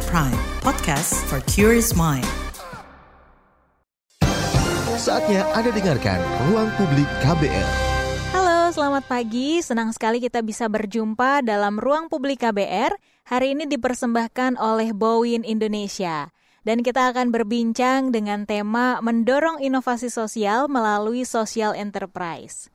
KBR Prime, podcast for curious mind. Saatnya Anda dengarkan Ruang Publik KBR. Halo, selamat pagi. Senang sekali kita bisa berjumpa dalam Ruang Publik KBR. Hari ini dipersembahkan oleh Bowin Indonesia. Dan kita akan berbincang dengan tema mendorong inovasi sosial melalui social enterprise.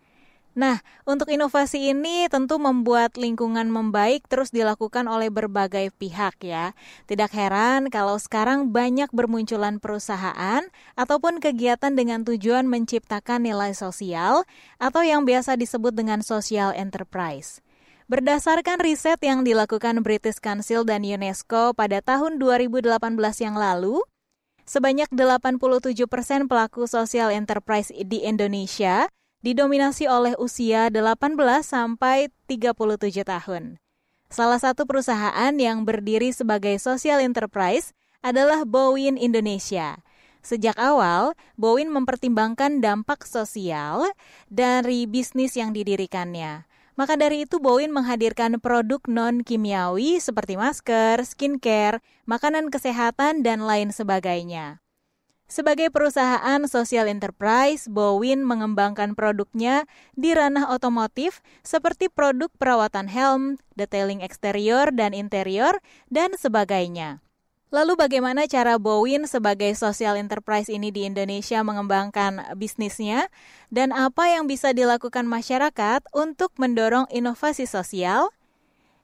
Nah, untuk inovasi ini tentu membuat lingkungan membaik terus dilakukan oleh berbagai pihak ya. Tidak heran kalau sekarang banyak bermunculan perusahaan ataupun kegiatan dengan tujuan menciptakan nilai sosial atau yang biasa disebut dengan social enterprise. Berdasarkan riset yang dilakukan British Council dan UNESCO pada tahun 2018 yang lalu, sebanyak 87 persen pelaku social enterprise di Indonesia didominasi oleh usia 18 sampai 37 tahun. Salah satu perusahaan yang berdiri sebagai social enterprise adalah Bowin Indonesia. Sejak awal, Bowin mempertimbangkan dampak sosial dari bisnis yang didirikannya. Maka dari itu Bowin menghadirkan produk non-kimiawi seperti masker, skincare, makanan kesehatan, dan lain sebagainya. Sebagai perusahaan social enterprise, Bowin mengembangkan produknya di ranah otomotif seperti produk perawatan helm, detailing eksterior dan interior, dan sebagainya. Lalu bagaimana cara Bowin sebagai social enterprise ini di Indonesia mengembangkan bisnisnya dan apa yang bisa dilakukan masyarakat untuk mendorong inovasi sosial?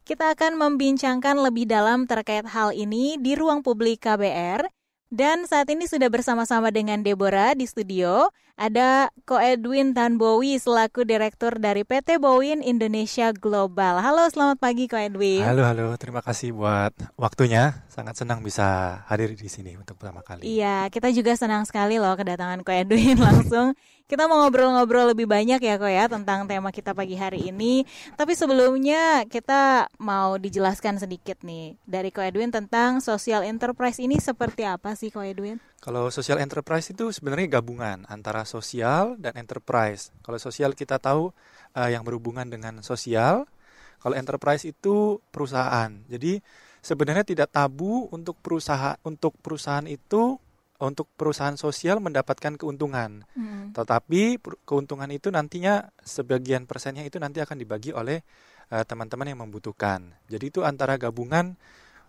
Kita akan membincangkan lebih dalam terkait hal ini di ruang publik KBR dan saat ini sudah bersama-sama dengan Deborah di studio. Ada Ko Edwin Tanbowi selaku Direktur dari PT Bowin Indonesia Global. Halo, selamat pagi Ko Edwin. Halo, halo. Terima kasih buat waktunya. Sangat senang bisa hadir di sini untuk pertama kali. Iya, kita juga senang sekali loh kedatangan Ko Edwin langsung. Kita mau ngobrol-ngobrol lebih banyak ya Ko ya tentang tema kita pagi hari ini. Tapi sebelumnya kita mau dijelaskan sedikit nih dari Ko Edwin tentang social enterprise ini seperti apa sih Ko Edwin? Kalau social enterprise itu sebenarnya gabungan antara sosial dan enterprise. Kalau sosial kita tahu uh, yang berhubungan dengan sosial. Kalau enterprise itu perusahaan. Jadi sebenarnya tidak tabu untuk perusahaan untuk perusahaan itu untuk perusahaan sosial mendapatkan keuntungan. Hmm. Tetapi keuntungan itu nantinya sebagian persennya itu nanti akan dibagi oleh eh, teman-teman uh, yang membutuhkan. Jadi itu antara gabungan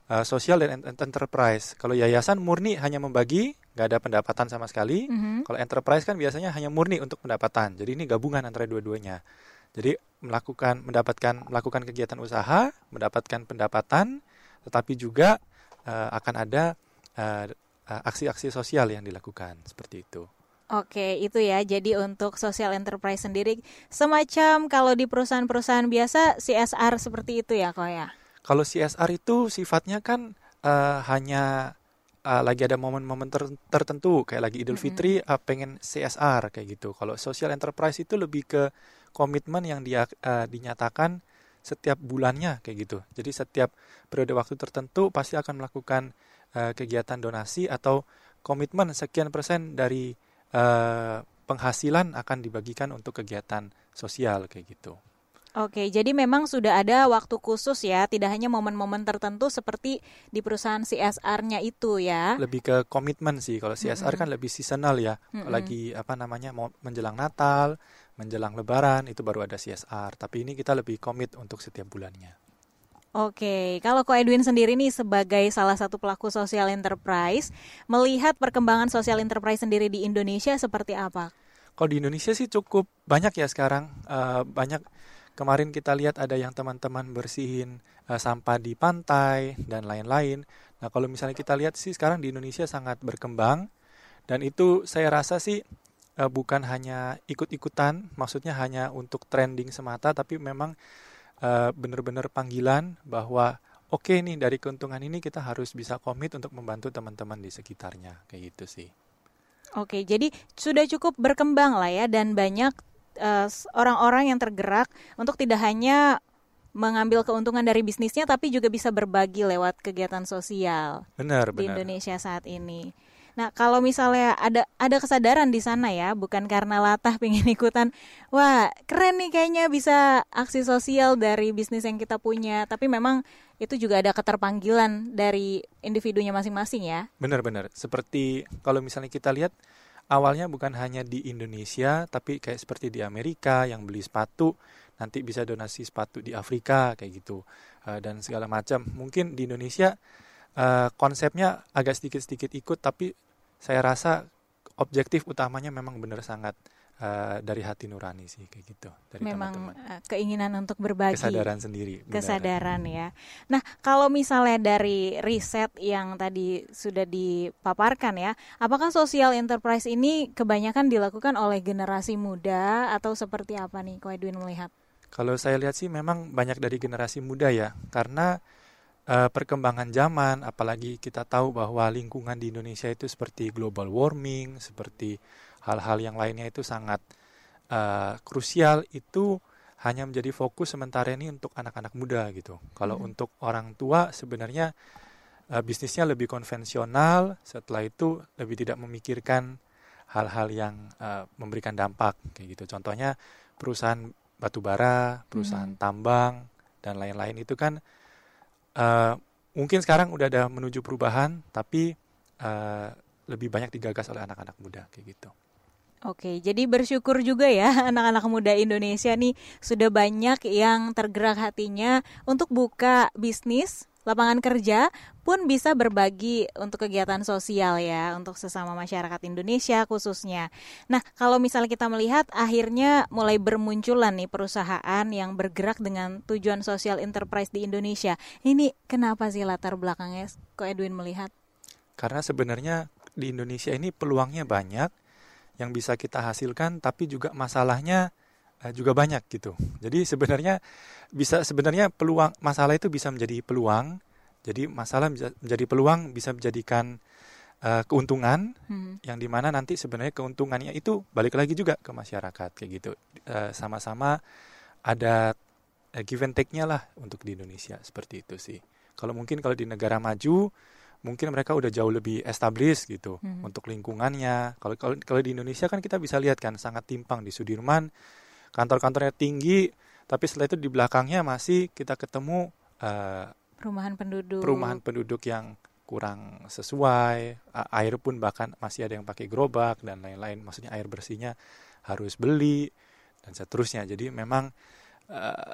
uh, sosial dan enterprise. Kalau yayasan murni hanya membagi, nggak ada pendapatan sama sekali. Mm-hmm. Kalau enterprise kan biasanya hanya murni untuk pendapatan. Jadi ini gabungan antara dua-duanya. Jadi melakukan mendapatkan melakukan kegiatan usaha, mendapatkan pendapatan, tetapi juga uh, akan ada uh, aksi-aksi sosial yang dilakukan seperti itu. Oke, itu ya. Jadi untuk social enterprise sendiri semacam kalau di perusahaan-perusahaan biasa CSR seperti itu ya, kok ya? Kalau CSR itu sifatnya kan uh, hanya uh, lagi ada momen-momen ter tertentu kayak lagi Idul Fitri mm -hmm. uh, pengen CSR kayak gitu. Kalau social enterprise itu lebih ke komitmen yang dia uh, dinyatakan setiap bulannya kayak gitu. Jadi setiap periode waktu tertentu pasti akan melakukan uh, kegiatan donasi atau komitmen sekian persen dari uh, penghasilan akan dibagikan untuk kegiatan sosial kayak gitu. Oke, jadi memang sudah ada waktu khusus ya, tidak hanya momen-momen tertentu seperti di perusahaan CSR-nya itu ya. Lebih ke komitmen sih, kalau CSR mm -hmm. kan lebih seasonal ya, mm -hmm. lagi apa namanya mau menjelang Natal, menjelang Lebaran itu baru ada CSR. Tapi ini kita lebih komit untuk setiap bulannya. Oke, kalau Ko Edwin sendiri nih sebagai salah satu pelaku sosial enterprise, melihat perkembangan sosial enterprise sendiri di Indonesia seperti apa? Kalau di Indonesia sih cukup banyak ya sekarang, uh, banyak Kemarin kita lihat ada yang teman-teman bersihin uh, sampah di pantai dan lain-lain. Nah, kalau misalnya kita lihat sih sekarang di Indonesia sangat berkembang dan itu saya rasa sih uh, bukan hanya ikut-ikutan, maksudnya hanya untuk trending semata tapi memang uh, benar-benar panggilan bahwa oke okay nih dari keuntungan ini kita harus bisa komit untuk membantu teman-teman di sekitarnya kayak gitu sih. Oke, jadi sudah cukup berkembang lah ya dan banyak eh, orang-orang yang tergerak untuk tidak hanya mengambil keuntungan dari bisnisnya tapi juga bisa berbagi lewat kegiatan sosial benar, di benar. Indonesia saat ini. Nah, kalau misalnya ada ada kesadaran di sana ya, bukan karena latah pengen ikutan, wah keren nih kayaknya bisa aksi sosial dari bisnis yang kita punya, tapi memang itu juga ada keterpanggilan dari individunya masing-masing ya. Benar-benar. Seperti kalau misalnya kita lihat awalnya bukan hanya di Indonesia, tapi kayak seperti di Amerika yang beli sepatu nanti bisa donasi sepatu di Afrika kayak gitu uh, dan segala macam. Mungkin di Indonesia uh, konsepnya agak sedikit-sedikit ikut, tapi saya rasa objektif utamanya memang benar sangat uh, dari hati nurani sih kayak gitu dari Memang teman-teman. uh, keinginan untuk berbagi. Kesadaran sendiri. benar. kesadaran ya. Nah, kalau misalnya dari riset yang tadi sudah dipaparkan ya, apakah social enterprise ini kebanyakan dilakukan oleh generasi muda atau seperti apa nih, Ko Edwin melihat? Kalau saya lihat sih memang banyak dari generasi muda ya, karena uh, perkembangan zaman, apalagi kita tahu bahwa lingkungan di Indonesia itu seperti global warming, seperti hal-hal yang lainnya itu sangat uh, krusial, itu hanya menjadi fokus sementara ini untuk anak-anak muda gitu. Kalau Hmm. untuk orang tua sebenarnya uh, bisnisnya lebih konvensional, setelah itu lebih tidak memikirkan hal-hal yang uh, memberikan dampak kayak gitu. Contohnya perusahaan batu bara, perusahaan Hmm. tambang dan lain-lain itu kan uh, mungkin sekarang udah ada menuju perubahan, tapi uh, lebih banyak digagas oleh anak-anak muda kayak gitu. Oke, jadi bersyukur juga ya anak-anak muda Indonesia nih sudah banyak yang tergerak hatinya untuk buka bisnis, lapangan kerja pun bisa berbagi untuk kegiatan sosial ya, untuk sesama masyarakat Indonesia khususnya. Nah, kalau misalnya kita melihat akhirnya mulai bermunculan nih perusahaan yang bergerak dengan tujuan sosial enterprise di Indonesia. Ini kenapa sih latar belakangnya kok Edwin melihat? Karena sebenarnya di Indonesia ini peluangnya banyak yang bisa kita hasilkan, tapi juga masalahnya juga banyak gitu. Jadi sebenarnya bisa sebenarnya peluang masalah itu bisa menjadi peluang. Jadi masalah bisa menjadi peluang bisa menjadikan uh, keuntungan Hmm. yang di mana nanti sebenarnya keuntungannya itu balik lagi juga ke masyarakat kayak gitu. Uh, sama-sama ada uh, give and take-nya lah untuk di Indonesia seperti itu sih. Kalau mungkin kalau di negara maju mungkin mereka udah jauh lebih established gitu Mhm. untuk lingkungannya. Kalau kalau di Indonesia kan kita bisa lihat kan sangat timpang di Sudirman kantor-kantornya tinggi, tapi setelah itu di belakangnya masih kita ketemu uh, Perumahan penduduk. perumahan penduduk yang kurang sesuai, air pun bahkan masih ada yang pakai gerobak dan lain-lain. Maksudnya air bersihnya harus beli dan seterusnya. Jadi memang uh,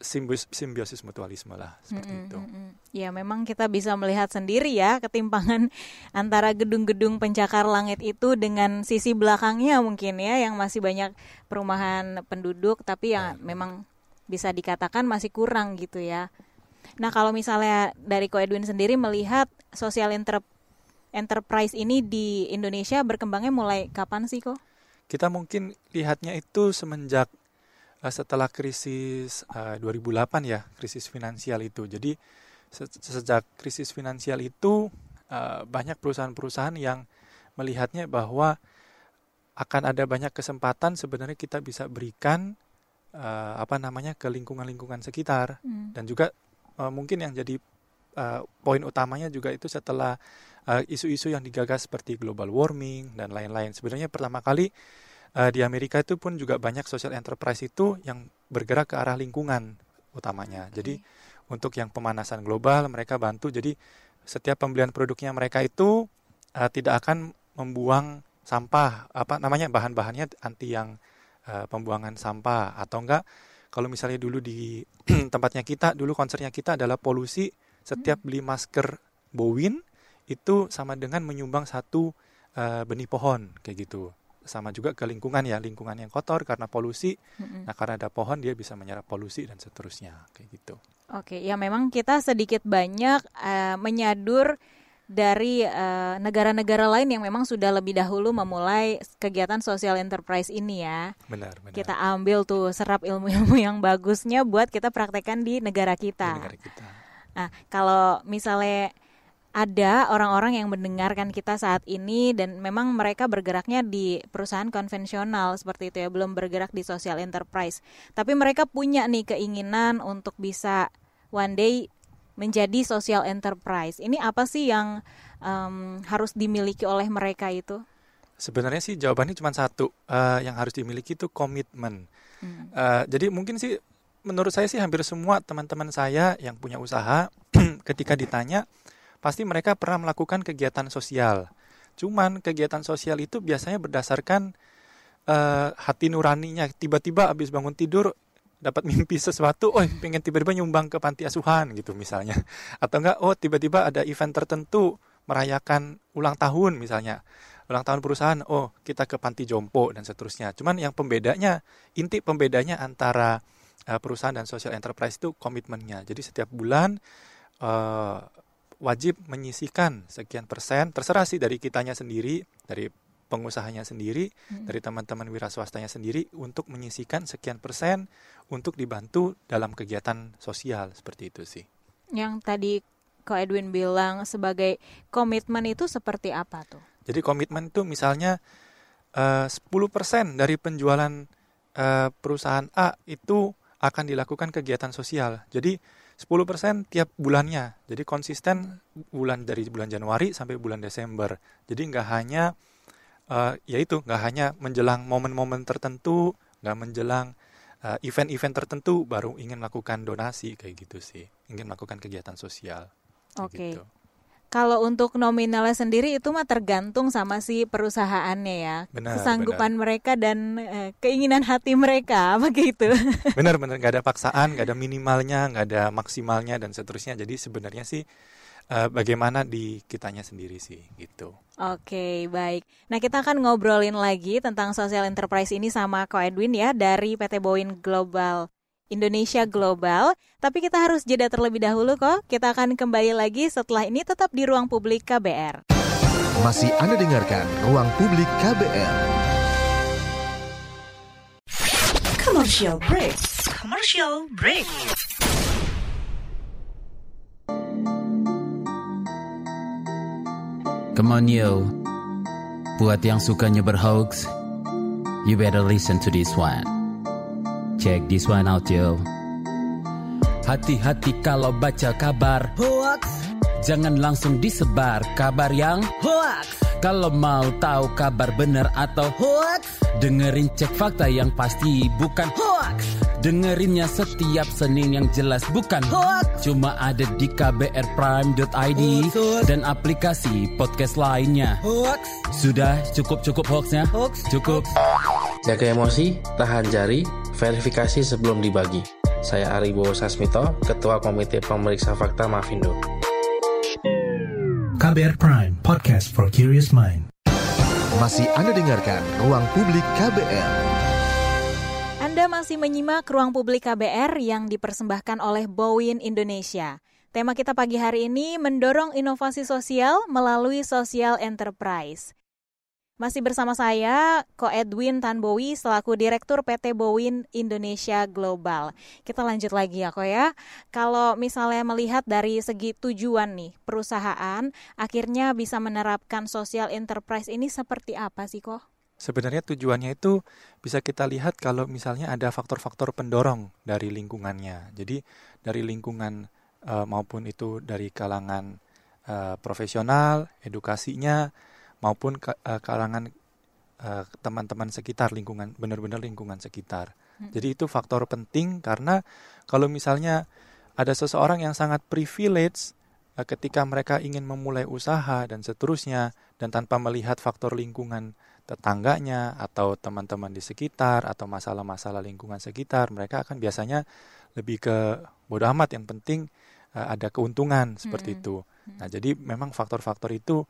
simbios- simbiosis mutualisme lah seperti Mm-mm, itu. mm-mm. Ya memang kita bisa melihat sendiri ya ketimpangan antara gedung-gedung pencakar langit itu dengan sisi belakangnya mungkin ya yang masih banyak perumahan penduduk tapi yang memang bisa dikatakan masih kurang gitu ya. Nah kalau misalnya dari Ko Edwin sendiri melihat social enter- enterprise ini di Indonesia berkembangnya mulai kapan sih kok? Kita mungkin lihatnya itu semenjak setelah krisis uh, 2008 ya, krisis finansial itu. Jadi se- sejak krisis finansial itu uh, banyak perusahaan-perusahaan yang melihatnya bahwa akan ada banyak kesempatan sebenarnya kita bisa berikan uh, apa namanya ke lingkungan-lingkungan sekitar Hmm. dan juga uh, mungkin yang jadi uh, poin utamanya juga itu setelah uh, isu-isu yang digagas seperti global warming dan lain-lain. Sebenarnya pertama kali uh, di Amerika itu pun juga banyak social enterprise itu yang bergerak ke arah lingkungan utamanya. Jadi untuk yang pemanasan global mereka bantu. Jadi setiap pembelian produknya mereka itu uh, tidak akan membuang sampah apa namanya bahan-bahannya anti yang uh, pembuangan sampah atau enggak kalau misalnya dulu di tempatnya kita dulu konsernya kita adalah polusi setiap beli masker bowin itu sama dengan menyumbang satu uh, benih pohon kayak gitu sama juga ke lingkungan ya lingkungan yang kotor karena polusi Mm-mm. nah karena ada pohon dia bisa menyerap polusi dan seterusnya kayak gitu Oke, ya memang kita sedikit banyak eh, menyadur dari eh, negara-negara lain yang memang sudah lebih dahulu memulai kegiatan social enterprise ini ya. benar benar Kita ambil tuh serap ilmu-ilmu yang bagusnya buat kita praktekkan di negara di kita. negara kita Nah, kalau misalnya ada orang-orang yang mendengarkan kita saat ini dan memang mereka bergeraknya di perusahaan konvensional seperti itu ya, belum bergerak di social enterprise. Tapi mereka punya nih keinginan untuk bisa one day menjadi social enterprise. Ini apa sih yang um, harus dimiliki oleh mereka itu? Sebenarnya sih jawabannya cuma satu, uh, yang harus dimiliki itu komitmen. Hmm. Uh, jadi mungkin sih menurut saya sih hampir semua teman-teman saya yang punya usaha ketika ditanya pasti mereka pernah melakukan kegiatan sosial. Cuman kegiatan sosial itu biasanya berdasarkan uh, hati nuraninya. Tiba-tiba habis bangun tidur dapat mimpi sesuatu, oh pengen tiba-tiba nyumbang ke panti asuhan gitu misalnya. Atau enggak, oh tiba-tiba ada event tertentu merayakan ulang tahun misalnya ulang tahun perusahaan, oh kita ke panti jompo dan seterusnya. Cuman yang pembedanya, inti pembedanya antara uh, perusahaan dan social enterprise itu komitmennya. Jadi setiap bulan uh, wajib menyisikan sekian persen, terserah sih dari kitanya sendiri, dari pengusahanya sendiri, hmm. dari teman-teman wira swastanya sendiri untuk menyisikan sekian persen untuk dibantu dalam kegiatan sosial seperti itu sih. Yang tadi Ko Edwin bilang sebagai komitmen itu seperti apa tuh? Jadi komitmen itu misalnya eh, uh, 10% dari penjualan uh, perusahaan A itu akan dilakukan kegiatan sosial. Jadi 10% tiap bulannya. Jadi konsisten bulan dari bulan Januari sampai bulan Desember. Jadi nggak hanya uh, ya itu nggak hanya menjelang momen-momen tertentu, nggak menjelang event-event uh, tertentu baru ingin melakukan donasi kayak gitu sih, ingin melakukan kegiatan sosial. Oke. Okay. Gitu. Kalau untuk nominalnya sendiri itu mah tergantung sama si perusahaannya ya, benar, kesanggupan benar. mereka dan eh, keinginan hati mereka, begitu. Benar, benar, nggak ada paksaan, nggak ada minimalnya, nggak ada maksimalnya dan seterusnya. Jadi sebenarnya sih eh, bagaimana di kitanya sendiri sih, gitu. Oke, baik. Nah kita akan ngobrolin lagi tentang social enterprise ini sama Ko Edwin ya dari PT Boeing Global Indonesia Global. Tapi kita harus jeda terlebih dahulu kok. Kita akan kembali lagi setelah ini tetap di Ruang Publik KBR. Masih Anda dengarkan Ruang Publik KBR. Commercial break. Commercial break. Come on yo. Buat yang sukanya berhoax, you better listen to this one. Check this one out yo. Hati-hati kalau baca kabar. Hoax. Jangan langsung disebar kabar yang Hoax. Kalau mau tahu kabar benar atau Hoax. Dengerin cek fakta yang pasti bukan Hoax. Dengerinnya setiap Senin yang jelas bukan Hoax. Cuma ada di kbrprime.id Dan aplikasi podcast lainnya. Hoax. Sudah cukup-cukup hoaxnya? Hoax. Cukup Jaga emosi, tahan jari, verifikasi sebelum dibagi. Saya Aribo Sasmito, Ketua Komite Pemeriksa Fakta Mafindo. KBR Prime, podcast for curious mind. Masih Anda dengarkan Ruang Publik KBR. Anda masih menyimak Ruang Publik KBR yang dipersembahkan oleh Boeing Indonesia. Tema kita pagi hari ini mendorong inovasi sosial melalui social enterprise. Masih bersama saya, Ko Edwin Tanbowi selaku Direktur PT Boeing Indonesia Global. Kita lanjut lagi ya Ko ya. Kalau misalnya melihat dari segi tujuan nih, perusahaan akhirnya bisa menerapkan social enterprise ini seperti apa sih Ko? Sebenarnya tujuannya itu bisa kita lihat kalau misalnya ada faktor-faktor pendorong dari lingkungannya. Jadi dari lingkungan uh, maupun itu dari kalangan uh, profesional, edukasinya, maupun ke, uh, kalangan uh, teman-teman sekitar lingkungan benar-benar lingkungan sekitar. Hmm. Jadi itu faktor penting karena kalau misalnya ada seseorang yang sangat privilege uh, ketika mereka ingin memulai usaha dan seterusnya dan tanpa melihat faktor lingkungan tetangganya atau teman-teman di sekitar atau masalah-masalah lingkungan sekitar, mereka akan biasanya lebih ke bodoh amat yang penting uh, ada keuntungan seperti hmm. itu. Nah, jadi memang faktor-faktor itu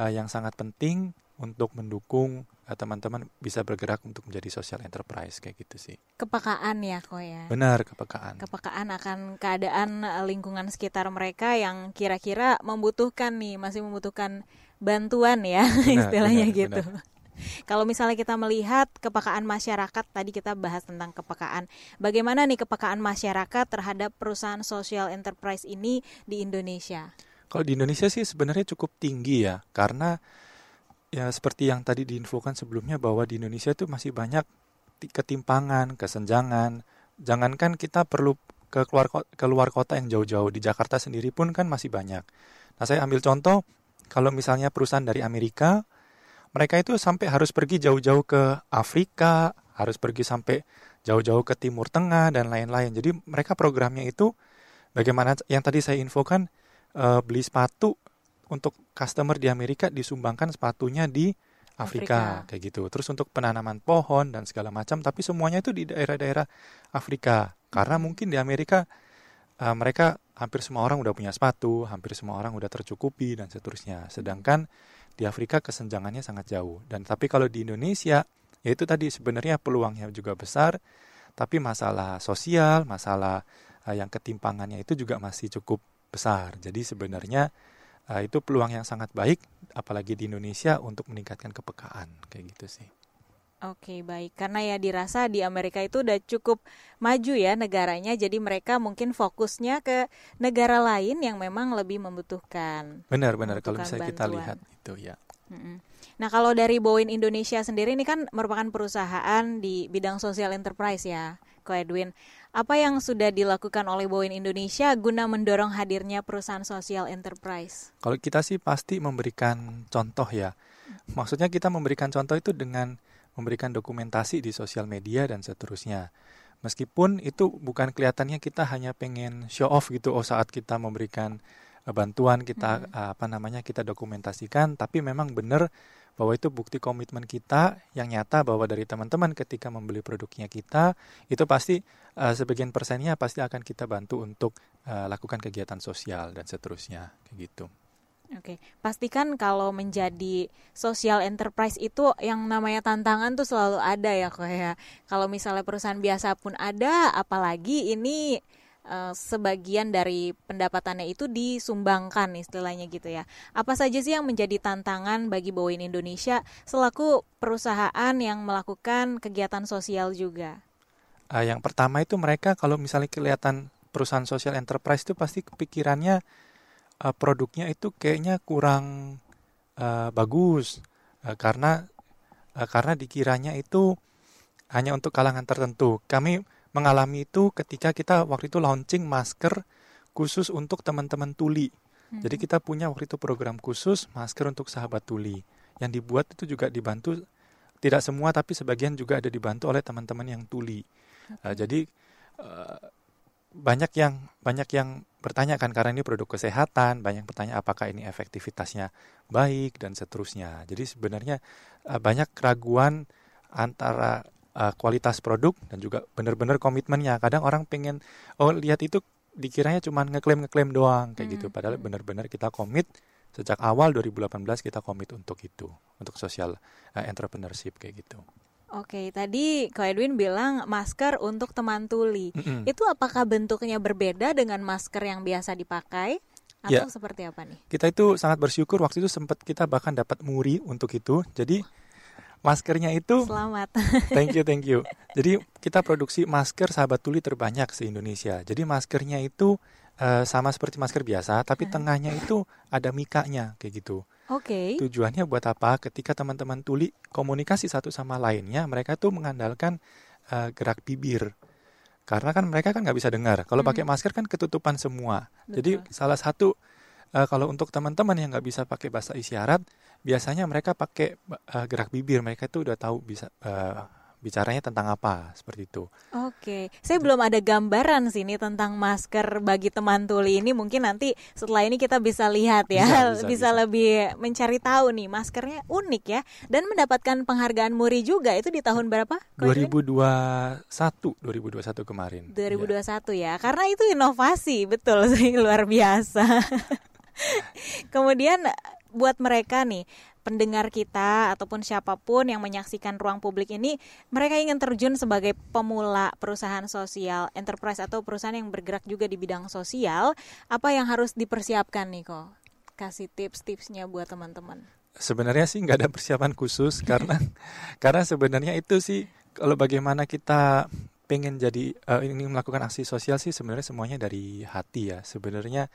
uh, yang sangat penting untuk mendukung uh, teman-teman bisa bergerak untuk menjadi social enterprise kayak gitu sih. Kepekaan ya kok ya. Benar, kepekaan. Kepekaan akan keadaan eh, lingkungan sekitar mereka yang kira-kira membutuhkan nih, masih membutuhkan bantuan ya benar, istilahnya benar, gitu. Benar. Kalau misalnya kita melihat kepekaan masyarakat, tadi kita bahas tentang kepekaan. Bagaimana nih kepekaan masyarakat terhadap perusahaan social enterprise ini di Indonesia? Kalau di Indonesia sih sebenarnya cukup tinggi ya, karena ya seperti yang tadi diinfokan sebelumnya bahwa di Indonesia itu masih banyak ketimpangan, kesenjangan. Jangankan kita perlu ke keluar ke luar kota yang jauh-jauh di Jakarta sendiri pun kan masih banyak. Nah saya ambil contoh kalau misalnya perusahaan dari Amerika mereka itu sampai harus pergi jauh-jauh ke Afrika, harus pergi sampai jauh-jauh ke Timur Tengah dan lain-lain. Jadi mereka programnya itu bagaimana yang tadi saya infokan uh, beli sepatu untuk customer di Amerika disumbangkan sepatunya di Afrika, Afrika kayak gitu. Terus untuk penanaman pohon dan segala macam, tapi semuanya itu di daerah-daerah Afrika. Karena hmm. mungkin di Amerika uh, mereka hampir semua orang udah punya sepatu, hampir semua orang udah tercukupi dan seterusnya. Sedangkan di Afrika kesenjangannya sangat jauh. Dan tapi kalau di Indonesia, ya itu tadi sebenarnya peluangnya juga besar, tapi masalah sosial, masalah uh, yang ketimpangannya itu juga masih cukup besar. Jadi sebenarnya uh, itu peluang yang sangat baik apalagi di Indonesia untuk meningkatkan kepekaan kayak gitu sih. Oke baik karena ya dirasa di Amerika itu udah cukup maju ya negaranya jadi mereka mungkin fokusnya ke negara lain yang memang lebih membutuhkan. Benar-benar kalau misalnya kita lihat itu ya. Nah kalau dari Boeing Indonesia sendiri ini kan merupakan perusahaan di bidang sosial enterprise ya, Ko Edwin. Apa yang sudah dilakukan oleh Boeing Indonesia guna mendorong hadirnya perusahaan sosial enterprise? Kalau kita sih pasti memberikan contoh ya. Maksudnya kita memberikan contoh itu dengan memberikan dokumentasi di sosial media dan seterusnya. Meskipun itu bukan kelihatannya kita hanya pengen show off gitu oh saat kita memberikan eh, bantuan kita hmm. apa namanya kita dokumentasikan tapi memang benar bahwa itu bukti komitmen kita yang nyata bahwa dari teman-teman ketika membeli produknya kita itu pasti uh, sebagian persennya pasti akan kita bantu untuk uh, lakukan kegiatan sosial dan seterusnya kayak gitu. Oke, pastikan kalau menjadi social enterprise itu yang namanya tantangan tuh selalu ada ya kok ya. Kalau misalnya perusahaan biasa pun ada, apalagi ini uh, sebagian dari pendapatannya itu disumbangkan istilahnya gitu ya. Apa saja sih yang menjadi tantangan bagi Boeing Indonesia selaku perusahaan yang melakukan kegiatan sosial juga? Uh, yang pertama itu mereka kalau misalnya kelihatan perusahaan sosial enterprise itu pasti kepikirannya uh, produknya itu kayaknya kurang uh, bagus uh, karena uh, karena dikiranya itu hanya untuk kalangan tertentu. Kami mengalami itu ketika kita waktu itu launching masker khusus untuk teman-teman tuli. Hmm. Jadi kita punya waktu itu program khusus masker untuk sahabat tuli yang dibuat itu juga dibantu tidak semua tapi sebagian juga ada dibantu oleh teman-teman yang tuli. Uh, jadi uh, banyak yang banyak yang bertanya kan karena ini produk kesehatan, banyak bertanya apakah ini efektivitasnya baik dan seterusnya. Jadi sebenarnya uh, banyak keraguan antara uh, kualitas produk dan juga benar-benar komitmennya. Kadang orang pengen oh lihat itu dikiranya cuma ngeklaim-ngeklaim doang kayak gitu. hmm. gitu. Padahal benar-benar kita komit sejak awal 2018 kita komit untuk itu, untuk social uh, entrepreneurship kayak gitu. Oke, tadi Ko Edwin bilang masker untuk teman tuli. Mm -hmm. Itu apakah bentuknya berbeda dengan masker yang biasa dipakai? Atau ya. seperti apa nih? Kita itu sangat bersyukur waktu itu sempat kita bahkan dapat muri untuk itu. Jadi maskernya itu Selamat. thank you, thank you. Jadi kita produksi masker sahabat tuli terbanyak se Indonesia. Jadi maskernya itu uh, sama seperti masker biasa, tapi uh. tengahnya itu ada mikanya kayak gitu. Oke. Okay. Tujuannya buat apa? Ketika teman-teman tuli komunikasi satu sama lainnya, mereka tuh mengandalkan uh, gerak bibir. Karena kan mereka kan nggak bisa dengar. Kalau hmm. pakai masker kan ketutupan semua. Betul. Jadi salah satu uh, kalau untuk teman-teman yang nggak bisa pakai bahasa isyarat, biasanya mereka pakai uh, gerak bibir mereka itu udah tahu bisa uh, bicaranya tentang apa seperti itu. Oke, saya belum ada gambaran sini tentang masker bagi teman tuli ini. Mungkin nanti setelah ini kita bisa lihat ya, bisa, bisa, bisa, bisa. lebih mencari tahu nih maskernya unik ya dan mendapatkan penghargaan Muri juga. Itu di tahun berapa? 2021, 2021 kemarin. 2021 ya, ya. karena itu inovasi betul sih luar biasa. Kemudian buat mereka nih pendengar kita ataupun siapa pun yang menyaksikan ruang publik ini mereka ingin terjun sebagai pemula perusahaan sosial enterprise atau perusahaan yang bergerak juga di bidang sosial. Apa yang harus dipersiapkan nih kok kasih tips-tipsnya buat teman-teman. Sebenarnya sih nggak ada persiapan khusus karena karena sebenarnya itu sih kalau bagaimana kita pengen jadi uh, ini melakukan aksi sosial sih sebenarnya semuanya dari hati ya. Sebenarnya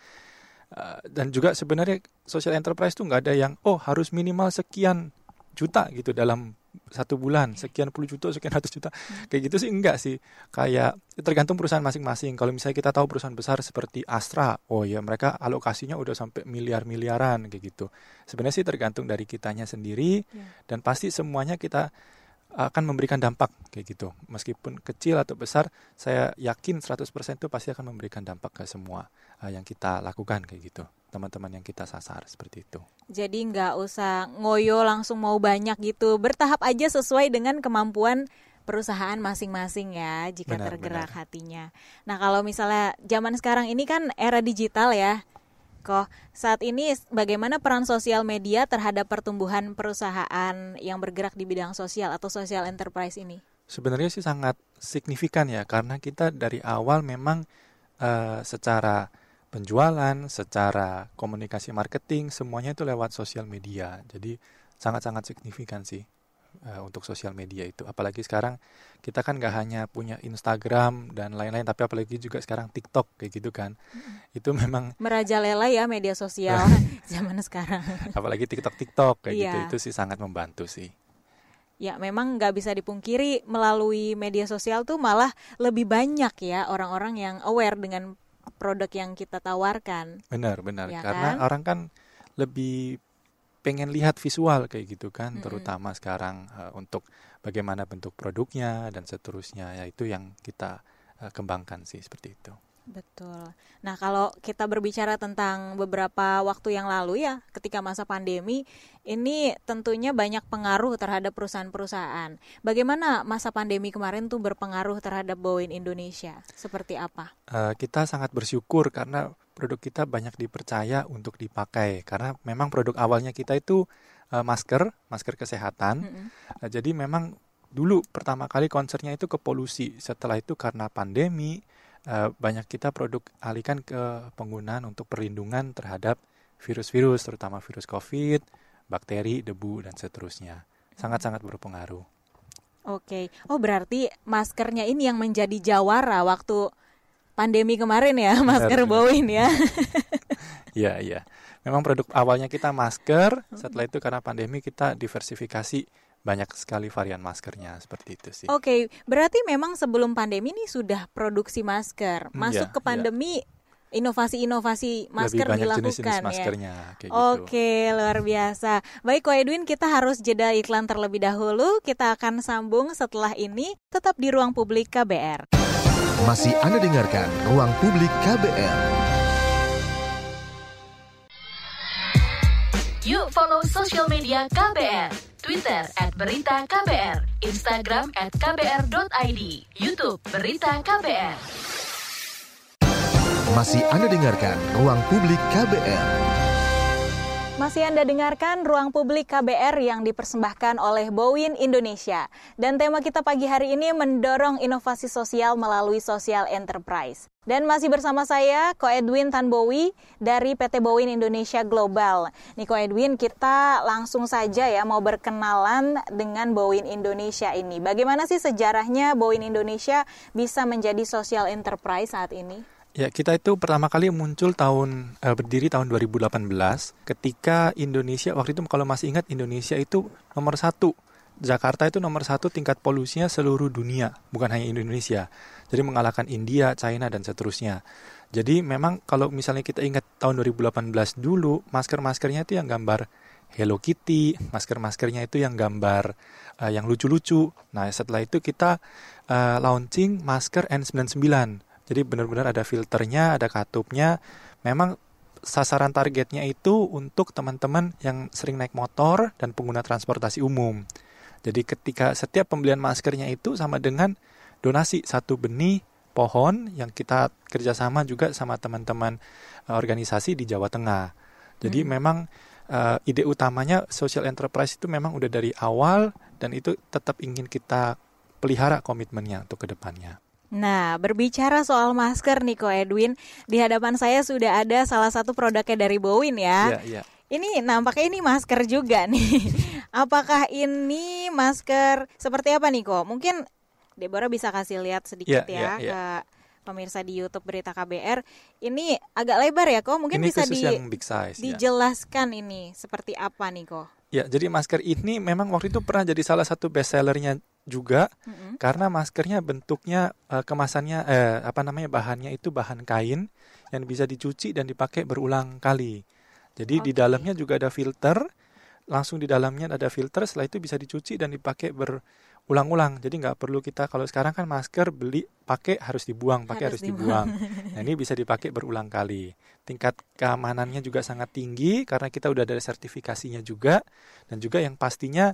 Eh, dan juga sebenarnya social enterprise itu nggak ada yang oh harus minimal sekian juta gitu dalam satu bulan. Sekian puluh juta sekian ratus juta. Kayak gitu sih enggak sih. Kayak tergantung perusahaan masing-masing. Kalau misalnya kita tahu perusahaan besar seperti Astra oh ya mereka alokasinya udah sampai miliar-miliaran kayak gitu. Sebenarnya sih tergantung dari kitanya sendiri Ya. dan pasti semuanya kita akan memberikan dampak kayak gitu. Meskipun kecil atau besar saya yakin 100% itu pasti akan memberikan dampak ke semua uh, yang kita lakukan kayak gitu teman-teman yang kita sasar seperti itu Jadi nggak usah ngoyo langsung mau banyak gitu. Bertahap aja sesuai dengan kemampuan perusahaan masing-masing ya jika Benar, tergerak benar. hatinya. Nah, kalau misalnya zaman sekarang ini kan era digital ya. Kok saat ini bagaimana peran sosial media terhadap pertumbuhan perusahaan yang bergerak di bidang sosial atau social enterprise ini? Sebenarnya sih sangat signifikan ya karena kita dari awal memang eh, secara penjualan, secara komunikasi marketing semuanya itu lewat sosial media. Jadi sangat-sangat signifikan sih eh, untuk sosial media itu. Apalagi sekarang kita kan nggak hanya punya Instagram dan lain-lain, tapi apalagi juga sekarang TikTok kayak gitu kan. Itu memang Merajalela ya media sosial zaman sekarang. apalagi TikTok TikTok kayak gitu Iya. itu sih sangat membantu sih. Ya, memang nggak bisa dipungkiri melalui media sosial tuh malah lebih banyak ya orang-orang yang aware dengan produk yang kita tawarkan. Benar, benar. Ya Karena kan? orang kan lebih pengen lihat visual kayak gitu kan, Mm-mm. terutama sekarang eh, untuk bagaimana bentuk produknya dan seterusnya. Ya itu yang kita eh, kembangkan sih seperti itu. Betul. Nah, kalau kita berbicara tentang beberapa waktu yang lalu ya, ketika masa pandemi, ini tentunya banyak pengaruh terhadap perusahaan-perusahaan. Bagaimana masa pandemi kemarin tuh berpengaruh terhadap Boeing Indonesia? Seperti apa? Eh, kita sangat bersyukur karena produk kita banyak dipercaya untuk dipakai karena memang produk awalnya kita itu eh, masker, masker kesehatan. Mm-mm. Nah, jadi memang dulu pertama kali concernnya itu ke polusi. Setelah itu karena pandemi eh, banyak kita produk alihkan ke penggunaan untuk perlindungan terhadap virus-virus, terutama virus COVID, bakteri, debu dan seterusnya. Sangat-sangat berpengaruh. Oke. Oh, berarti maskernya ini yang menjadi jawara waktu pandemi kemarin ya, masker benar. Boeing ya. Iya, iya. Memang produk awalnya kita masker, setelah itu karena pandemi kita diversifikasi banyak sekali varian maskernya seperti itu sih. Oke, berarti memang sebelum pandemi ini sudah produksi masker. Hmm, Masuk iya, ke pandemi inovasi-inovasi masker Lebih banyak dilakukan jenis-jenis ya. maskernya kayak gitu. Oke, luar biasa. Baik, Ko Edwin, kita harus jeda iklan terlebih dahulu. Kita akan sambung setelah ini. Tetap di ruang publik KBR. Masih Anda dengarkan Ruang Publik KBR. Yuk follow sosial media KBR. Twitter at Berita KBR. Instagram at KBR.id. Youtube Berita KBR. Masih Anda dengarkan Ruang Publik KBR. Masih Anda dengarkan Ruang Publik KBR yang dipersembahkan oleh Boeing Indonesia. Dan tema kita pagi hari ini mendorong inovasi sosial melalui social enterprise. Dan masih bersama saya, Ko Edwin Tanbowi dari PT Boeing Indonesia Global. Nih Ko Edwin, kita langsung saja ya mau berkenalan dengan Boeing Indonesia ini. Bagaimana sih sejarahnya Boeing Indonesia bisa menjadi social enterprise saat ini? Ya, kita itu pertama kali muncul tahun eh, berdiri tahun 2018 ketika Indonesia waktu itu kalau masih ingat Indonesia itu nomor satu. Jakarta itu nomor satu tingkat polusinya seluruh dunia bukan hanya Indonesia. Jadi mengalahkan India, China dan seterusnya. Jadi memang kalau misalnya kita ingat tahun 2018 dulu masker-maskernya itu yang gambar Hello Kitty masker-maskernya itu yang gambar eh, yang lucu-lucu. Nah setelah itu kita eh, launching masker N99 jadi benar-benar ada filternya, ada katupnya. Memang sasaran targetnya itu untuk teman-teman yang sering naik motor dan pengguna transportasi umum. Jadi ketika setiap pembelian maskernya itu sama dengan donasi satu benih pohon yang kita kerjasama juga sama teman-teman eh, organisasi di Jawa Tengah. Jadi memang eh, ide utamanya social enterprise itu memang udah dari awal dan itu tetap ingin kita pelihara komitmennya untuk ke depannya. Nah, berbicara soal masker nih Ko Edwin, di hadapan saya sudah ada salah satu produknya dari Boeing ya. Iya, iya. Ini nampaknya ini masker juga nih. Apakah ini masker seperti apa nih Ko? Mungkin Deborah bisa kasih lihat sedikit Iya, ya iya, iya. ke pemirsa di YouTube Berita KBR. Ini agak lebar ya Ko? Mungkin Ini bisa di- yang big size. ya. dijelaskan ini seperti apa nih Ko? Ya, jadi masker ini memang waktu itu pernah jadi salah satu best sellernya juga Mm-mm. karena maskernya bentuknya eh, kemasannya eh, apa namanya bahannya itu bahan kain yang bisa dicuci dan dipakai berulang kali. Jadi di Oke. dalamnya juga ada filter, langsung di dalamnya ada filter, setelah itu bisa dicuci dan dipakai berulang-ulang. Jadi nggak perlu kita kalau sekarang kan masker beli pakai harus dibuang, pakai harus, Harus dibuang. Nah, ini bisa dipakai berulang kali. Tingkat keamanannya juga sangat tinggi karena kita udah ada sertifikasinya juga dan juga yang pastinya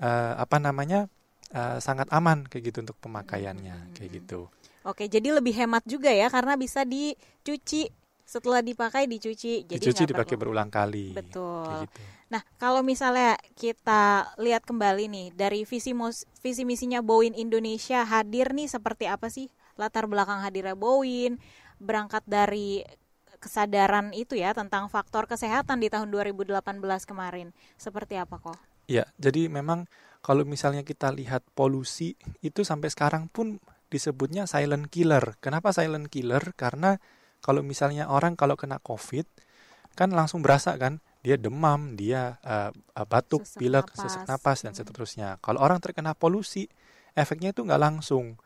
eh, apa namanya eh, sangat aman kayak gitu untuk pemakaiannya kayak gitu. Oke, jadi lebih hemat juga ya karena bisa dicuci setelah dipakai dicuci. Jadi Dicuci dipakai perlu- berulang kali. Betul. Kayak gitu. Nah, kalau misalnya kita lihat kembali nih dari visi mos- visi misinya Boeing Indonesia hadir nih seperti apa sih latar belakang hadirnya Boeing berangkat dari kesadaran itu ya tentang faktor kesehatan di tahun 2018 kemarin. Seperti apa kok? Ya, jadi memang kalau misalnya kita lihat polusi itu sampai sekarang pun disebutnya silent killer. Kenapa silent killer? Karena kalau misalnya orang kalau kena COVID kan langsung berasa kan dia demam, dia eh, batuk, Sesak pilek, napas. sesak napas dan Hmm. seterusnya. Kalau orang terkena polusi, efeknya itu nggak langsung.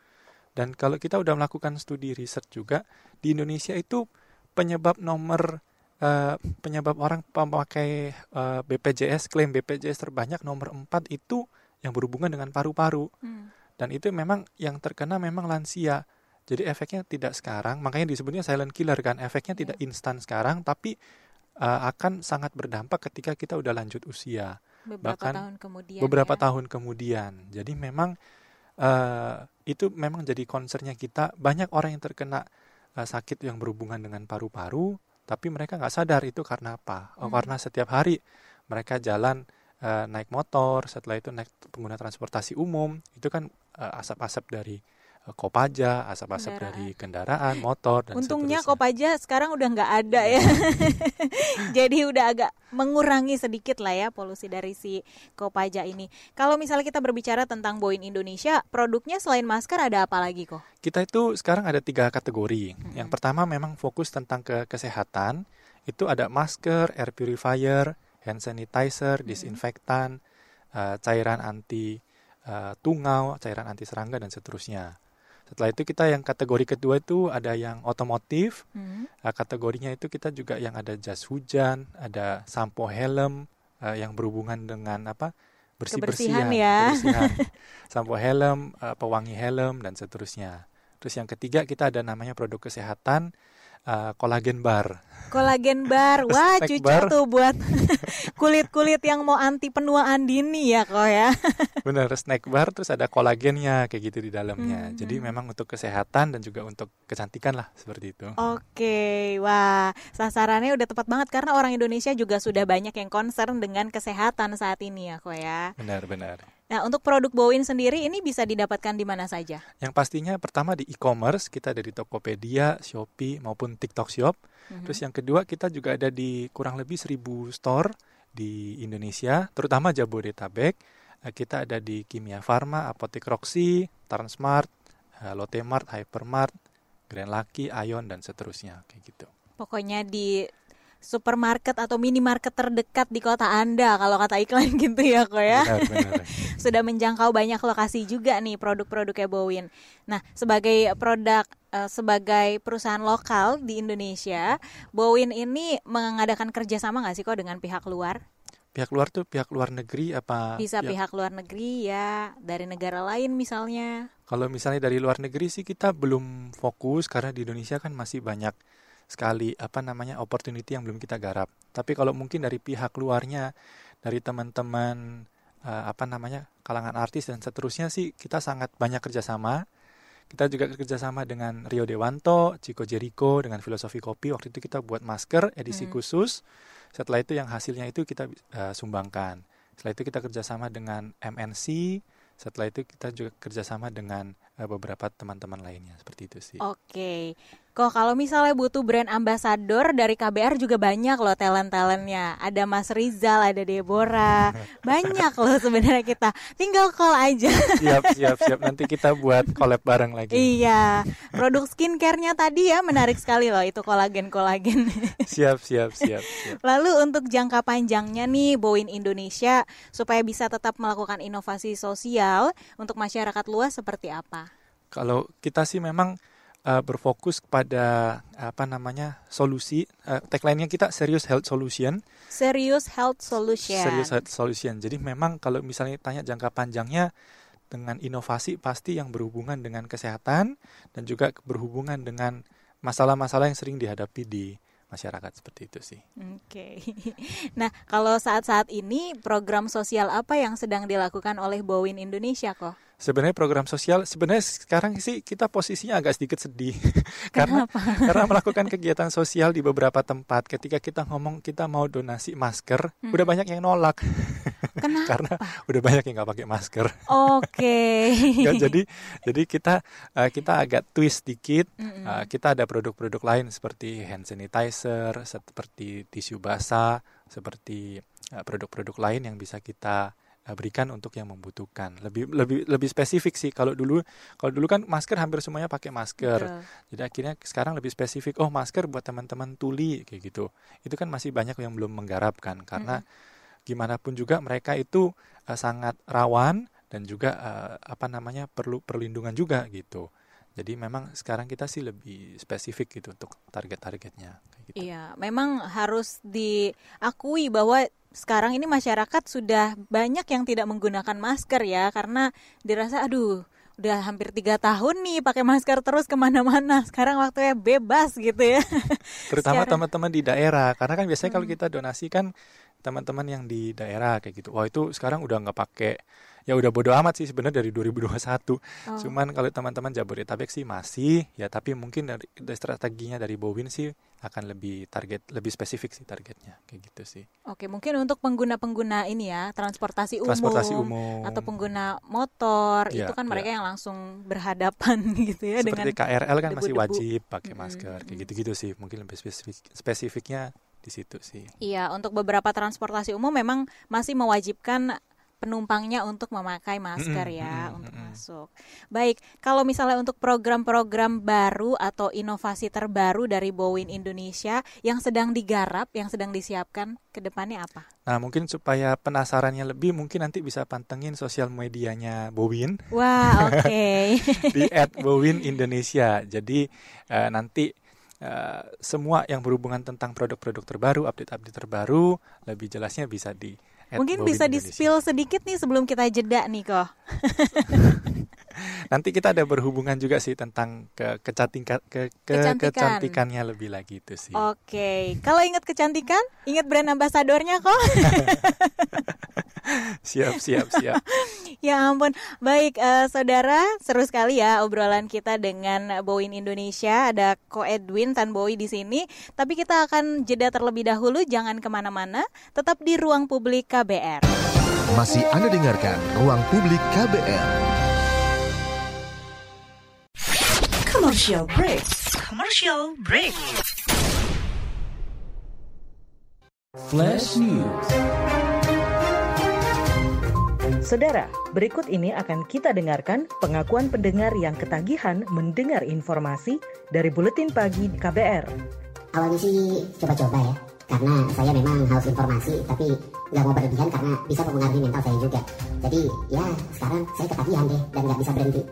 Dan kalau kita udah melakukan studi riset juga di Indonesia itu penyebab nomor eh, penyebab orang pemakai eh, BPJS klaim BPJS terbanyak nomor 4 itu yang berhubungan dengan paru-paru Hmm. dan itu memang yang terkena memang lansia. Jadi efeknya tidak sekarang, makanya disebutnya silent killer kan. Efeknya tidak instan sekarang tapi eh, akan sangat berdampak ketika kita udah lanjut usia Beberapa Bahkan tahun kemudian. beberapa ya. tahun kemudian. Jadi memang eh, itu memang jadi concernnya kita. Banyak orang yang terkena eh, sakit yang berhubungan dengan paru-paru, tapi mereka nggak sadar itu karena apa? Oh, Hmm. karena setiap hari mereka jalan eh, naik motor, setelah itu naik pengguna transportasi umum, itu kan eh, asap-asap dari kopaja, asap-asap Kendaraan. dari kendaraan, motor dan Untungnya seterusnya. Kopaja sekarang udah nggak ada ya. Jadi udah agak mengurangi sedikit lah ya polusi dari si Kopaja ini. Kalau misalnya kita berbicara tentang Boeing Indonesia, produknya selain masker ada apa lagi kok? Kita itu sekarang ada tiga kategori. Yang pertama memang fokus tentang ke kesehatan. Itu ada masker, air purifier, hand sanitizer, disinfektan, eh, cairan anti eh, tungau, cairan anti serangga dan seterusnya. Setelah itu kita yang kategori kedua itu ada yang otomotif. Hmm. Eh, kategorinya itu kita juga yang ada jas hujan, ada sampo helm eh, yang berhubungan dengan apa bersih-bersihan, Kebersihan ya. kebersihan. sampo helm, eh, pewangi helm dan seterusnya. Terus yang ketiga kita ada namanya produk kesehatan eh, kolagen bar. Kolagen bar, wah Snack cucu bar. tuh buat kulit-kulit yang mau anti penuaan dini ya kok ya. Bener, snack bar terus ada kolagennya kayak gitu di dalamnya. Hmm, Jadi hmm. memang untuk kesehatan dan juga untuk kecantikan lah seperti itu. Oke, wah sasarannya udah tepat banget karena orang Indonesia juga sudah banyak yang concern dengan kesehatan saat ini ya kok ya. Benar-benar. Nah untuk produk Boeing sendiri ini bisa didapatkan di mana saja? Yang pastinya pertama di e-commerce kita ada di Tokopedia, Shopee maupun TikTok Shop. Mhm. Terus yang kedua kita juga ada di kurang lebih 1000 store di Indonesia, terutama Jabodetabek. Eh, Kita ada di Kimia Farma, Apotek Roxy, Transmart, eh, Lotte Mart, Hypermart, Grand Lucky, Ion dan seterusnya kayak gitu. Pokoknya di supermarket atau minimarket terdekat di kota Anda kalau kata iklan gitu ya kok ya. Benar, benar. Sudah menjangkau banyak lokasi juga nih produk-produknya Boeing. Nah, sebagai produk eh, sebagai perusahaan lokal di Indonesia, Boeing ini mengadakan kerjasama nggak sih kok dengan pihak luar? Pihak luar tuh pihak luar negeri apa? Bisa pihak- pihak luar negeri ya, dari negara lain misalnya. Kalau misalnya dari luar negeri sih kita belum fokus karena di Indonesia kan masih banyak sekali apa namanya opportunity yang belum kita garap. Tapi kalau mungkin dari pihak luarnya, dari teman-teman eh, apa namanya kalangan artis dan seterusnya sih kita sangat banyak kerjasama. Kita juga kerjasama dengan Rio Dewanto, Chico Jericho dengan Filosofi Kopi. Waktu itu kita buat masker edisi Hmm. khusus. Setelah itu yang hasilnya itu kita eh, sumbangkan. Setelah itu kita kerjasama dengan MNC. Setelah itu kita juga kerjasama dengan eh, beberapa teman-teman lainnya seperti itu sih. Oke. Kok kalau misalnya butuh brand ambassador dari KBR juga banyak loh talent-talentnya. Ada Mas Rizal, ada Deborah, banyak loh sebenarnya kita. Tinggal call aja. Siap, siap, siap. Nanti kita buat collab bareng lagi. iya, produk skincare-nya tadi ya menarik sekali loh itu kolagen-kolagen. Siap, siap, siap, siap. Lalu untuk jangka panjangnya nih Boeing Indonesia supaya bisa tetap melakukan inovasi sosial untuk masyarakat luas seperti apa? Kalau kita sih memang uh, berfokus pada apa namanya solusi uh, tagline-nya kita serious health solution serious health solution serious health solution jadi memang kalau misalnya tanya jangka panjangnya dengan inovasi pasti yang berhubungan dengan kesehatan dan juga berhubungan dengan masalah-masalah yang sering dihadapi di masyarakat seperti itu sih. Oke. Okay. Nah, kalau saat-saat ini program sosial apa yang sedang dilakukan oleh Bowin Indonesia kok? Sebenarnya program sosial sebenarnya sekarang sih kita posisinya agak sedikit sedih. Karena karena melakukan kegiatan sosial di beberapa tempat. Ketika kita ngomong kita mau donasi masker hmm. udah banyak yang nolak. Karena udah banyak yang nggak pakai masker. Oke. Okay. ya, jadi jadi kita uh, kita agak twist dikit. -hmm. uh, kita ada produk-produk lain seperti hand sanitizer seperti tisu basah seperti eh, produk-produk uh, lain yang bisa kita Eh, berikan untuk yang membutuhkan. Lebih lebih lebih spesifik sih kalau dulu kalau dulu kan masker hampir semuanya pakai masker. Betul. Jadi akhirnya sekarang lebih spesifik. Oh, masker buat teman-teman tuli kayak gitu. Itu kan masih banyak yang belum menggarapkan karena mm -hmm. gimana pun juga mereka itu uh, sangat rawan dan juga uh, apa namanya perlu perlindungan juga gitu. Jadi memang sekarang kita sih lebih spesifik gitu untuk target-targetnya. Gitu. Iya, memang harus diakui bahwa sekarang ini masyarakat sudah banyak yang tidak menggunakan masker ya karena dirasa aduh udah hampir tiga tahun nih pakai masker terus ke mana-mana sekarang waktunya bebas gitu ya terutama teman-teman di daerah karena kan biasanya hmm. kalau kita donasi kan teman-teman yang di daerah kayak gitu wah itu sekarang udah nggak pakai ya udah bodo amat sih sebenarnya dari 2021. Oh. Cuman kalau teman-teman Jabodetabek sih masih ya tapi mungkin dari, dari strateginya dari Bowin sih akan lebih target lebih spesifik sih targetnya kayak gitu sih. Oke, mungkin untuk pengguna-pengguna ini ya, transportasi umum, transportasi umum atau pengguna motor ya, itu kan ya. mereka yang langsung berhadapan gitu ya Seperti dengan KRL kan masih wajib pakai masker hmm. kayak gitu-gitu sih. Mungkin lebih spesifik spesifiknya di situ sih. Iya, untuk beberapa transportasi umum memang masih mewajibkan penumpangnya untuk memakai masker ya mm-hmm. untuk masuk. Baik, kalau misalnya untuk program-program baru atau inovasi terbaru dari Boeing Indonesia yang sedang digarap, yang sedang disiapkan ke depannya apa? Nah, mungkin supaya penasarannya lebih mungkin nanti bisa pantengin sosial medianya Boeing. Wah, oke. Okay. Di @boeing Indonesia. Jadi uh, nanti uh, semua yang berhubungan tentang produk-produk terbaru, update-update terbaru, lebih jelasnya bisa di Mungkin bisa di-spill sedikit nih sebelum kita jeda nih kok. Nanti kita ada berhubungan juga sih tentang ke kecantikan ke, ke Kecantikan. kecantikannya lebih lagi itu sih. Oke, okay. kalau ingat kecantikan, ingat brand ambasadornya kok. siap, siap, siap. ya ampun. Baik, uh, saudara, seru sekali ya obrolan kita dengan Boeing Indonesia. Ada Ko Edwin Tan Boy di sini. Tapi kita akan jeda terlebih dahulu. Jangan ke mana-mana. Tetap di ruang publik KBR. Masih Anda dengarkan ruang publik KBR. Commercial break. Commercial break. Flash News. Saudara, berikut ini akan kita dengarkan pengakuan pendengar yang ketagihan mendengar informasi dari Buletin Pagi KBR. Awalnya sih coba-coba ya, karena saya memang haus informasi, tapi nggak mau berlebihan karena bisa mempengaruhi mental saya juga. Jadi ya sekarang saya ketagihan deh dan nggak bisa berhenti.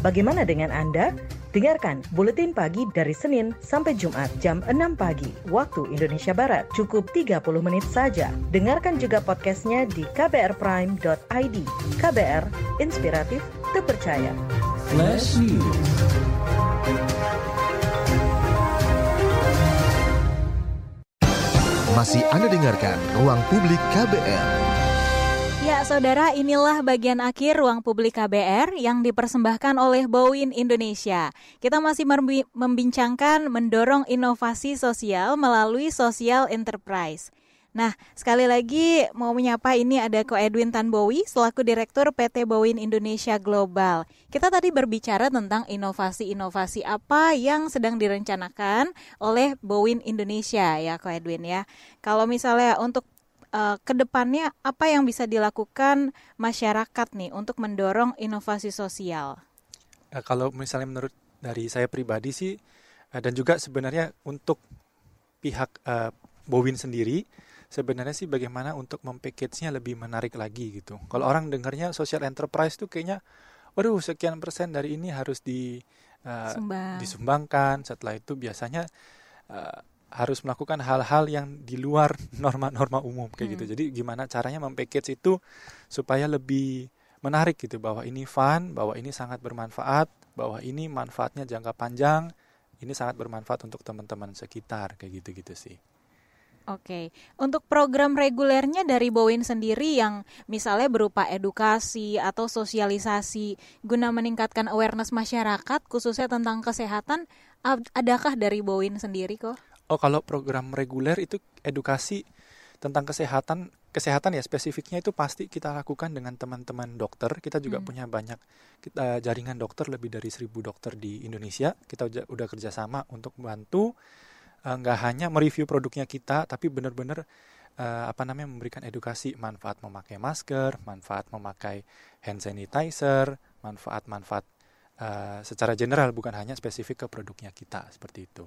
Bagaimana dengan Anda? Dengarkan Buletin Pagi dari Senin sampai Jumat jam 6 pagi waktu Indonesia Barat. Cukup 30 menit saja. Dengarkan juga podcastnya di kbrprime.id. KBR, inspiratif, terpercaya. Flash News. Masih Anda dengarkan Ruang Publik KBR. Saudara, inilah bagian akhir ruang publik KBR yang dipersembahkan oleh Boeing Indonesia. Kita masih membincangkan mendorong inovasi sosial melalui social enterprise. Nah, sekali lagi mau menyapa ini ada Ko Edwin Tanbowi selaku Direktur PT Boeing Indonesia Global. Kita tadi berbicara tentang inovasi-inovasi apa yang sedang direncanakan oleh Boeing Indonesia ya Ko Edwin ya. Kalau misalnya untuk uh, ke depannya apa yang bisa dilakukan masyarakat nih untuk mendorong inovasi sosial? Uh, kalau misalnya menurut dari saya pribadi sih uh, dan juga sebenarnya untuk pihak uh, Boeing sendiri sebenarnya sih bagaimana untuk mempackage-nya lebih menarik lagi gitu. Kalau orang dengarnya social enterprise tuh kayaknya waduh sekian persen dari ini harus di uh, disumbangkan. Setelah itu biasanya uh, harus melakukan hal-hal yang di luar norma-norma umum kayak gitu. hmm. gitu. Jadi gimana caranya mempackage itu supaya lebih menarik gitu bahwa ini fun, bahwa ini sangat bermanfaat, bahwa ini manfaatnya jangka panjang, ini sangat bermanfaat untuk teman-teman sekitar kayak gitu-gitu sih. Oke, untuk program regulernya dari Bowen sendiri yang misalnya berupa edukasi atau sosialisasi guna meningkatkan awareness masyarakat khususnya tentang kesehatan, adakah dari Bowen sendiri kok? Oh, kalau program reguler itu edukasi tentang kesehatan, kesehatan ya spesifiknya itu pasti kita lakukan dengan teman-teman dokter. Kita juga hmm. punya banyak kita jaringan dokter lebih dari seribu dokter di Indonesia. Kita udah, udah kerjasama untuk membantu Eh, nggak uh, hanya mereview produknya kita tapi benar-benar uh, apa namanya memberikan edukasi manfaat memakai masker, manfaat memakai hand sanitizer, manfaat-manfaat uh, secara general bukan hanya spesifik ke produknya kita seperti itu.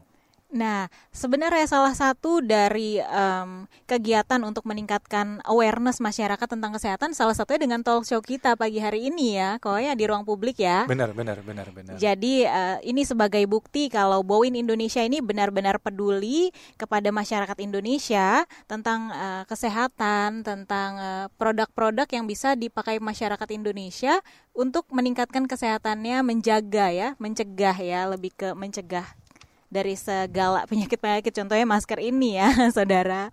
Nah, sebenarnya salah satu dari um, kegiatan untuk meningkatkan awareness masyarakat tentang kesehatan salah satunya dengan talk show kita pagi hari ini ya, kok ya di ruang publik ya. Benar, benar, benar, benar. Jadi uh, ini sebagai bukti kalau Boeing Indonesia ini benar-benar peduli kepada masyarakat Indonesia tentang uh, kesehatan, tentang produk produk-produk yang bisa dipakai masyarakat Indonesia untuk meningkatkan kesehatannya, menjaga ya, mencegah ya, lebih ke mencegah dari segala penyakit-penyakit contohnya masker ini ya saudara.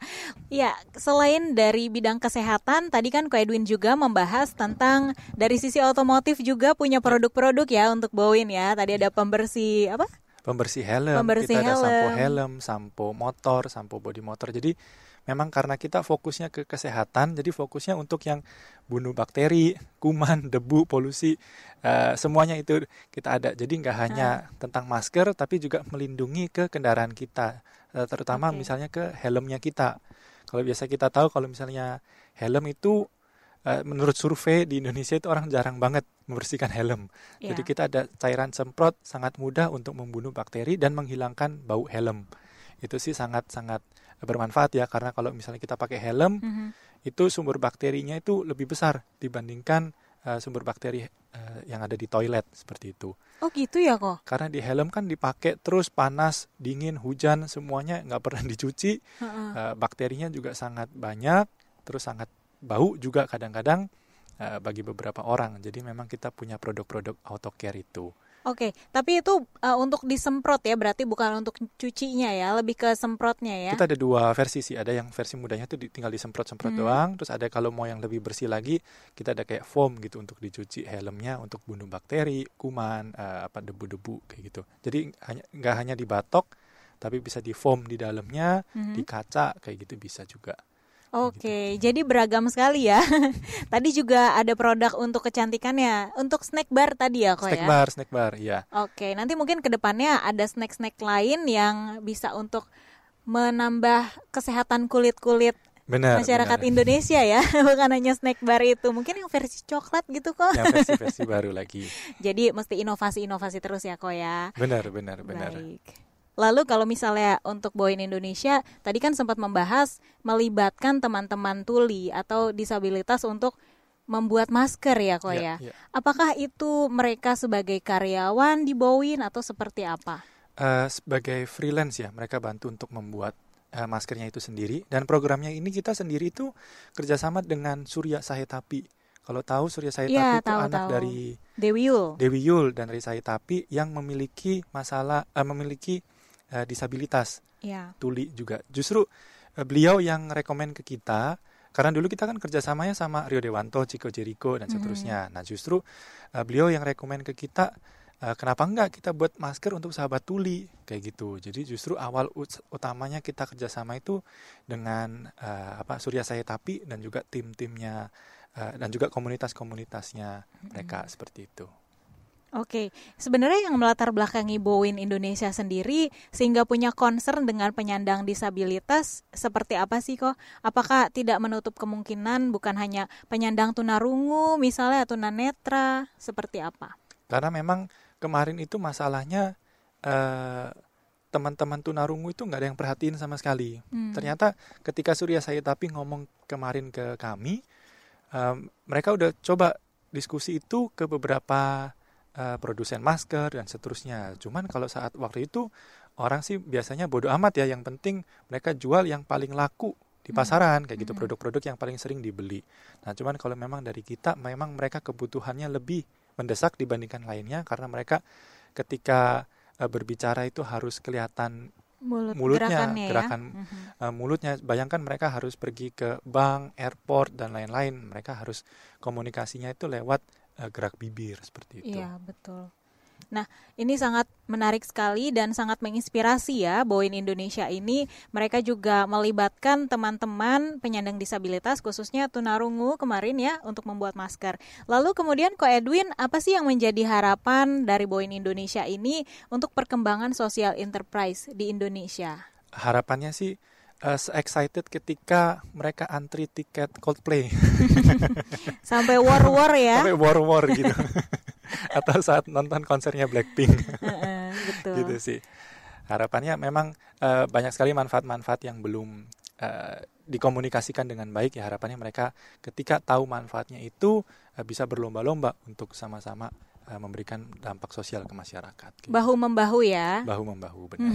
Ya selain dari bidang kesehatan tadi kan Ko Edwin juga membahas tentang dari sisi otomotif juga punya produk-produk ya untuk Boeing ya. Tadi ada pembersih apa? Pembersih helm pembersih kita helm. ada sampo helm sampo motor sampo body motor. Jadi memang karena kita fokusnya ke kesehatan, jadi fokusnya untuk yang bunuh bakteri, kuman, debu, polusi, uh, semuanya itu kita ada. Jadi nggak hanya hmm. tentang masker, tapi juga melindungi ke kendaraan kita, uh, terutama okay. misalnya ke helmnya kita. Kalau biasa kita tahu kalau misalnya helm itu uh, menurut survei di Indonesia itu orang jarang banget membersihkan helm. Yeah. Jadi kita ada cairan semprot sangat mudah untuk membunuh bakteri dan menghilangkan bau helm. Itu sih sangat-sangat bermanfaat ya karena kalau misalnya kita pakai helm mm -hmm. itu sumber bakterinya itu lebih besar dibandingkan uh, sumber bakteri uh, yang ada di toilet seperti itu. Oh gitu ya kok? Karena di helm kan dipakai terus panas, dingin, hujan semuanya nggak pernah dicuci, uh -uh. Uh, bakterinya juga sangat banyak, terus sangat bau juga kadang-kadang uh, bagi beberapa orang. Jadi memang kita punya produk-produk auto care itu. Oke, tapi itu uh, untuk disemprot ya, berarti bukan untuk cucinya ya, lebih ke semprotnya ya. Kita ada dua versi sih, ada yang versi mudanya itu tinggal disemprot-semprot hmm. doang, terus ada kalau mau yang lebih bersih lagi, kita ada kayak foam gitu untuk dicuci helmnya untuk bunuh bakteri, kuman, uh, apa debu-debu kayak gitu. Jadi hanya nggak hanya dibatok, tapi bisa di foam di dalamnya, hmm. di kaca kayak gitu bisa juga. Oke, gitu. jadi beragam sekali ya. tadi juga ada produk untuk kecantikannya, untuk snack bar tadi ya kok snack ya. Snack bar, snack bar, ya. Oke, nanti mungkin ke depannya ada snack-snack lain yang bisa untuk menambah kesehatan kulit-kulit Benar, masyarakat benar. Indonesia ya, bukan hanya snack bar itu, mungkin yang versi coklat gitu kok. Yang versi-versi baru lagi. Jadi mesti inovasi-inovasi terus ya kok ya. Benar, benar, benar. Baik. Lalu kalau misalnya untuk Boeing Indonesia, tadi kan sempat membahas melibatkan teman-teman tuli atau disabilitas untuk membuat masker ya kok ya. ya. ya. Apakah itu mereka sebagai karyawan di Boeing atau seperti apa? Uh, sebagai freelance ya, mereka bantu untuk membuat uh, maskernya itu sendiri. Dan programnya ini kita sendiri itu kerjasama dengan Surya Sahetapi. Kalau tahu Surya Sahetapi ya, itu tahu, anak tahu. dari Dewi Yul. Dewi Yul dan dari Sahetapi yang memiliki masalah, uh, memiliki uh, disabilitas. Yeah. Tuli juga. Justru uh, beliau yang rekomend ke kita karena dulu kita kan kerjasamanya sama Rio Dewanto, Chico Jericho dan seterusnya. Mm. Nah justru uh, beliau yang rekomend ke kita uh, kenapa enggak kita buat masker untuk sahabat tuli kayak gitu. Jadi justru awal utamanya kita kerjasama itu dengan uh, apa Surya Saya Tapi dan juga tim-timnya uh, dan juga komunitas-komunitasnya mereka hmm. seperti itu. Oke, sebenarnya yang melatar belakangi Bowin Indonesia sendiri sehingga punya concern dengan penyandang disabilitas seperti apa sih kok? Apakah tidak menutup kemungkinan bukan hanya penyandang tunarungu misalnya tunanetra seperti apa? Karena memang kemarin itu masalahnya eh, teman-teman tunarungu itu nggak ada yang perhatiin sama sekali. Hmm. Ternyata ketika Surya saya tapi ngomong kemarin ke kami, um, mereka udah coba diskusi itu ke beberapa uh, produsen masker dan seterusnya. Cuman kalau saat waktu itu orang sih biasanya bodoh amat ya. Yang penting mereka jual yang paling laku di hmm. pasaran kayak gitu hmm. produk-produk yang paling sering dibeli. Nah, cuman kalau memang dari kita memang mereka kebutuhannya lebih mendesak dibandingkan lainnya karena mereka ketika uh, berbicara itu harus kelihatan Mulut, mulutnya gerakan ya? uh, mulutnya bayangkan mereka harus pergi ke bank, airport dan lain-lain. Mereka harus komunikasinya itu lewat uh, gerak bibir seperti itu. Iya, betul. Nah, ini sangat menarik sekali dan sangat menginspirasi ya Boeing Indonesia ini. Mereka juga melibatkan teman-teman penyandang disabilitas khususnya tunarungu kemarin ya untuk membuat masker. Lalu kemudian Ko Edwin, apa sih yang menjadi harapan dari Boeing Indonesia ini untuk perkembangan sosial enterprise di Indonesia? Harapannya sih uh, excited ketika mereka antri tiket Coldplay. Sampai war-war ya. Sampai war-war gitu. Atau saat nonton konsernya Blackpink. betul. gitu sih. Harapannya memang uh, banyak sekali manfaat-manfaat yang belum uh, dikomunikasikan dengan baik ya harapannya mereka ketika tahu manfaatnya itu uh, bisa berlomba-lomba untuk sama-sama uh, memberikan dampak sosial ke masyarakat. Gitu. Bahu membahu ya. Bahu membahu benar.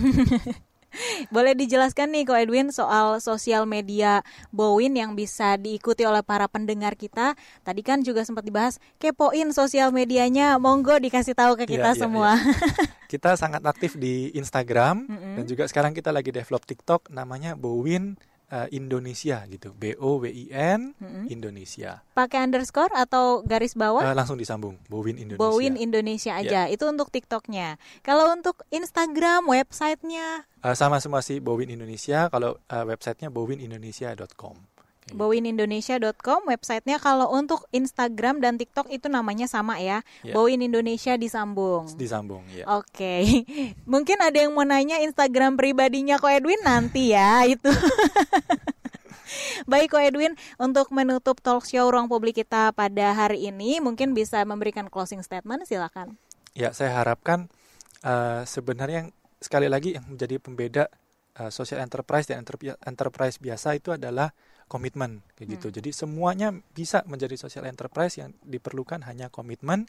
Boleh dijelaskan nih Ko Edwin soal sosial media Bowin yang bisa diikuti oleh para pendengar kita. Tadi kan juga sempat dibahas kepoin sosial medianya. Monggo dikasih tahu ke kita yeah, semua. Yeah, yeah. kita sangat aktif di Instagram mm -hmm. dan juga sekarang kita lagi develop TikTok namanya Bowin uh, Indonesia gitu. B O W I N hmm. Indonesia. Pakai underscore atau garis bawah? Uh, langsung disambung. Bowin Indonesia. Bowin Indonesia aja. Yeah. Itu untuk TikToknya. Kalau untuk Instagram, websitenya? Uh, sama semua sih Bowin Indonesia. Kalau uh, websitenya bowinindonesia.com bowinindonesia.com websitenya kalau untuk Instagram dan TikTok itu namanya sama ya yeah. Bowin Indonesia disambung disambung ya oke okay. mungkin ada yang mau nanya Instagram pribadinya ko Edwin nanti ya itu Baik Ko Edwin, untuk menutup talk show ruang publik kita pada hari ini, mungkin bisa memberikan closing statement, silakan. Ya, saya harapkan uh, sebenarnya yang sekali lagi yang menjadi pembeda uh, social enterprise dan enterprise biasa itu adalah komitmen kayak gitu. Hmm. Jadi semuanya bisa menjadi social enterprise yang diperlukan hanya komitmen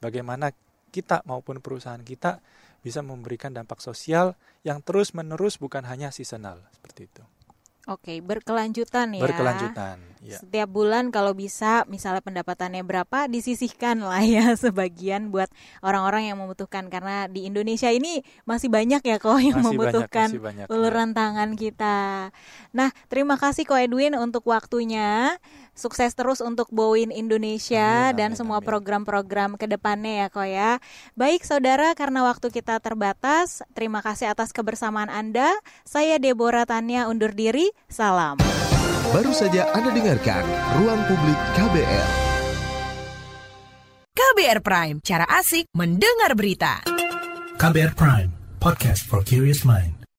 bagaimana kita maupun perusahaan kita bisa memberikan dampak sosial yang terus-menerus bukan hanya seasonal seperti itu. Oke, berkelanjutan ya. Berkelanjutan. Ya. Setiap bulan kalau bisa, misalnya pendapatannya berapa, disisihkan lah ya sebagian buat orang-orang yang membutuhkan karena di Indonesia ini masih banyak ya kok yang masih membutuhkan banyak, banyak, uluran ya. tangan kita. Nah, terima kasih kok Edwin untuk waktunya. Sukses terus untuk Boeing Indonesia amin, dan amin, semua program-program ke depannya ya kok ya. Baik saudara, karena waktu kita terbatas, terima kasih atas kebersamaan Anda. Saya Deborah Tania undur diri. Salam. Baru saja Anda dengarkan Ruang Publik KBR. KBR Prime, cara asik mendengar berita. KBR Prime, podcast for curious mind.